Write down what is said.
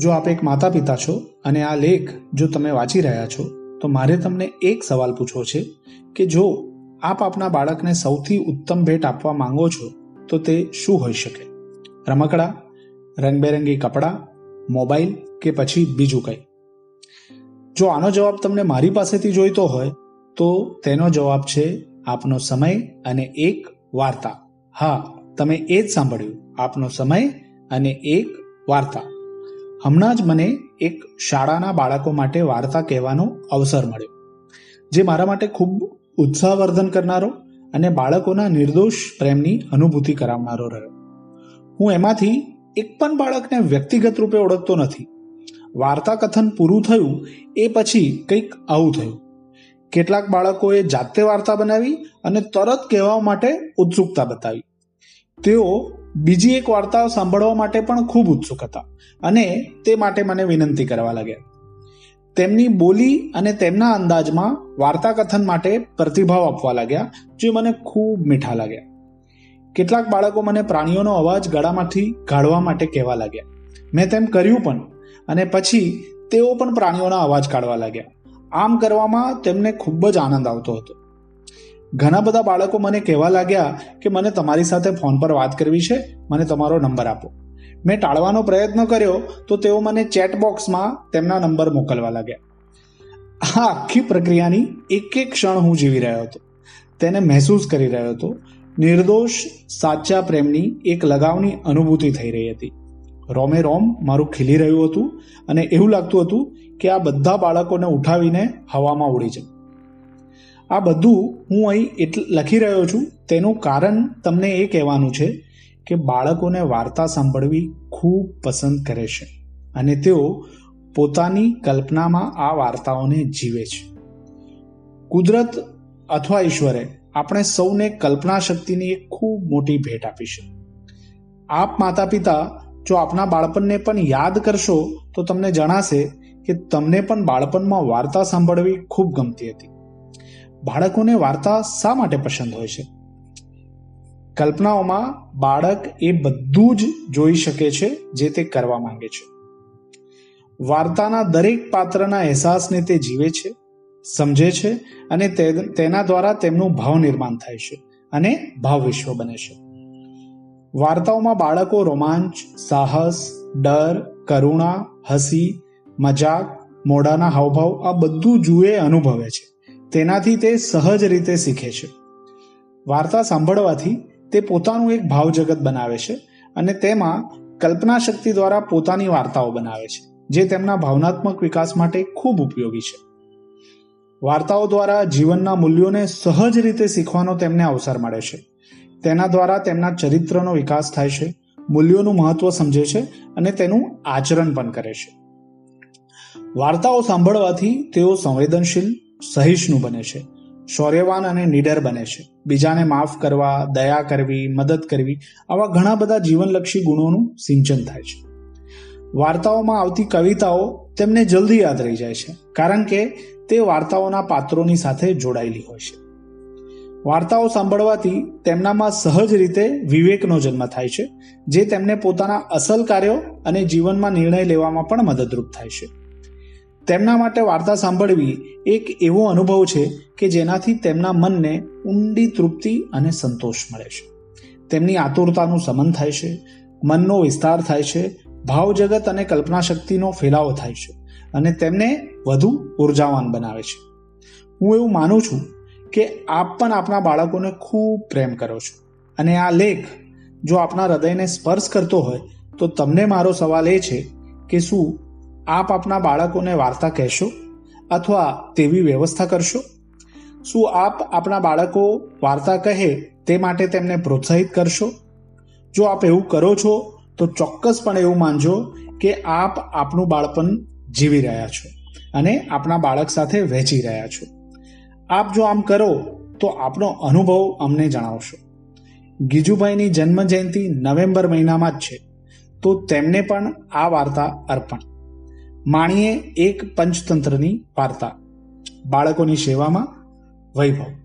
જો આપ એક માતા પિતા છો અને આ લેખ જો તમે વાંચી રહ્યા છો, તો મારે તમને એક સવાલ પૂછવો છે કે જો આપ આપના બાળકને સૌથી ઉત્તમ ભેટ આપવા માંગો છો, તો તે શું હોઈ શકે? રમકડા, રંગબેરંગી કપડાં, મોબાઈલ કે પછી બીજું કંઈ? જો આનો જવાબ તમને મારી પાસેથી જોઈતો હોય, તો તેનો જવાબ છે આપનો સમય અને એક વાર્તા. હા, તમે એ જ સાંભળ્યું, આપનો સમય અને એક વાર્તા. હમણાં જ મને એક શાળાના બાળકો માટે વાર્તા કહેવાનો અવસર મળ્યો, જે મારા માટે ખૂબ ઉત્સાહવર્ધન કરનારો અને બાળકોના નિર્દોષ પ્રેમની અનુભૂતિ કરાવનારો રહ્યો. હું એમાંથી એક પણ બાળકને વ્યક્તિગત રૂપે ઓળખતો નથી. વાર્તા કથન પૂરું થયું એ પછી કંઈક આવું થયું. કેટલાક બાળકોએ જાતે વાર્તા બનાવી અને તરત કહેવા માટે ઉત્સુકતા બતાવી. તેઓ બીજી એક વાર્તા સાંભળવા માટે પણ ખૂબ ઉત્સુક હતા અને તે માટે મને વિનંતી કરવા લાગ્યા. તેમની બોલી અને તેમના અંદાજમાં વાર્તા કથન માટે પ્રતિભાવ આપવા લાગ્યા, જે મને ખૂબ મીઠા લાગ્યા. કેટલાક બાળકો મને પ્રાણીઓનો અવાજ ગળામાંથી કાઢવા માટે કહેવા લાગ્યા. મેં તેમ કર્યું પણ, અને પછી તેઓ પણ પ્રાણીઓના અવાજ કાઢવા લાગ્યા. આમ કરવામાં તેમને ખૂબ જ આનંદ આવતો હતો. ઘણા બધા બાળકો મને કહેવા લાગ્યા કે મને તમારી સાથે ફોન પર વાત કરવી છે, મને તમારો નંબર આપો. મેં ટાળવાનો પ્રયત્ન કર્યો તો તેઓ મને ચેટ બોક્સમાં તેમના નંબર મોકલવા લાગ્યા. આ આખી પ્રક્રિયાની એક એક ક્ષણ હું જીવી રહ્યો હતો. તેને મહેસૂસ કરી રહ્યો હતો. નિર્દોષ, સાચા પ્રેમની એક લગાવની અનુભૂતિ થઈ રહી હતી. રોમે રોમ મારું ખીલી રહ્યું હતું અને એવું લાગતું હતું કે આ બધા બાળકોને ઉઠાવીને હવામાં ઉડી જાય આ બધું હું અહીં એટલે, લખી રહ્યો છું. તેનું કારણ તમને એ કહેવાનું છે કે બાળકોને વાર્તા સાંભળવી ખૂબ પસંદ કરે છે અને તેઓ પોતાની કલ્પનામાં આ વાર્તાઓને જીવે છે. કુદરત અથવા ઈશ્વરે આપણે સૌને કલ્પના શક્તિની એક ખૂબ મોટી ભેટ આપી છે. આપ માતા પિતા જો આપના બાળપણને પણ યાદ કરશો તો તમને જણાશે કે તમને પણ બાળપણમાં વાર્તા સાંભળવી ખૂબ ગમતી હતી. બાળકોને વાર્તા શા માટે પસંદ હોય છે? કલ્પનાઓમાં બાળક એ બધું જ જોઈ શકે છે જે તે કરવા માંગે છે. વાર્તાના દરેક પાત્રના અહેસાસને તે જીવે છે, સમજે છે અને તેના દ્વારા તેમનું ભાવ નિર્માણ થાય છે અને ભાવ વિશ્વ બને છે. વાર્તાઓમાં બાળકો રોમાંચ, સાહસ, ડર, કરુણા, હસી, મજાક, મોઢાના હાવભાવ આ બધું જુએ અનુભવે છે. તેનાથી તે સહજ રીતે શીખે છે. વાર્તા સાંભળવાથી તે પોતાનું એક ભાવ જગત બનાવે છે અને તેમાં કલ્પના શક્તિ દ્વારા પોતાની વાર્તાઓ બનાવે છે, જે તેમના ભાવનાત્મક વિકાસ માટે ખૂબ ઉપયોગી છે. વાર્તાઓ દ્વારા જીવનના મૂલ્યોને સહજ રીતે શીખવાનો તેમને અવસર મળે છે. તેના દ્વારા તેમના ચરિત્રનો વિકાસ થાય છે, મૂલ્યોનું મહત્વ સમજે છે અને તેનું આચરણ પણ કરે છે. વાર્તાઓ સાંભળવાથી તેઓ સંવેદનશીલ સહિષ્ણુ બને છે. શૌર્યવાન અને નિડર બને છે. બીજાને માફ કરવા, દયા કરવી, મદદ કરવી, આવા ઘણા બધા જીવનલક્ષી ગુણોનું સિંચન થાય છે. વાર્તાઓમાં આવતી કવિતાઓ તેમને જલ્દી યાદ રહી જાય છે, કારણ કે તે વાર્તાઓના પાત્રોની સાથે જોડાયેલી હોય છે. વાર્તાઓ સાંભળવાથી તેમનામાં સહજ રીતે વિવેકનો જન્મ થાય છે, જે તેમને પોતાના અસલ કાર્યો અને જીવનમાં નિર્ણય લેવામાં પણ મદદરૂપ થાય છે. તેમના માટે વાર્તા સાંભળવી એક એવો અનુભવ છે કે જેનાથી તેમના મનને ઊંડી તૃપ્તિ અને સંતોષ મળે છે. તેમની આતુરતાનું સમન થાય છે, મનનો વિસ્તાર થાય છે, ભાવ જગત અને કલ્પના શક્તિનો ફેલાવો થાય છે અને તેમને વધુ ઉર્જાવાન બનાવે છે. હું એવું માનું છું કે આપ પણ આપણા બાળકોને ખૂબ પ્રેમ કરો છો અને આ લેખ જો આપણા હૃદયને સ્પર્શ કરતો હોય તો તમને મારો સવાલ એ છે કે શું આપ આપના બાળકોને વાર્તા કહેશો અથવા તેવી વ્યવસ્થા કરશો? શું આપ આપણા બાળકો વાર્તા કહે તે માટે તેમને પ્રોત્સાહિત કરશો? જો આપ એવું કરો છો, તો ચોક્કસપણે એવું માનજો કે આપ આપનું બાળપણ જીવી રહ્યા છો અને આપણા બાળક સાથે વહેંચી રહ્યા છો. આપ જો આમ કરો, તો આપનો અનુભવ અમને જણાવશો. ગીજુભાઈની જન્મ જયંતિ નવેમ્બર મહિનામાં જ છે, તો તેમને પણ આ વાર્તા અર્પણ. માણીએ એક પંચતંત્રની વાર્તા. બાળકોની સેવામાં વૈભવ.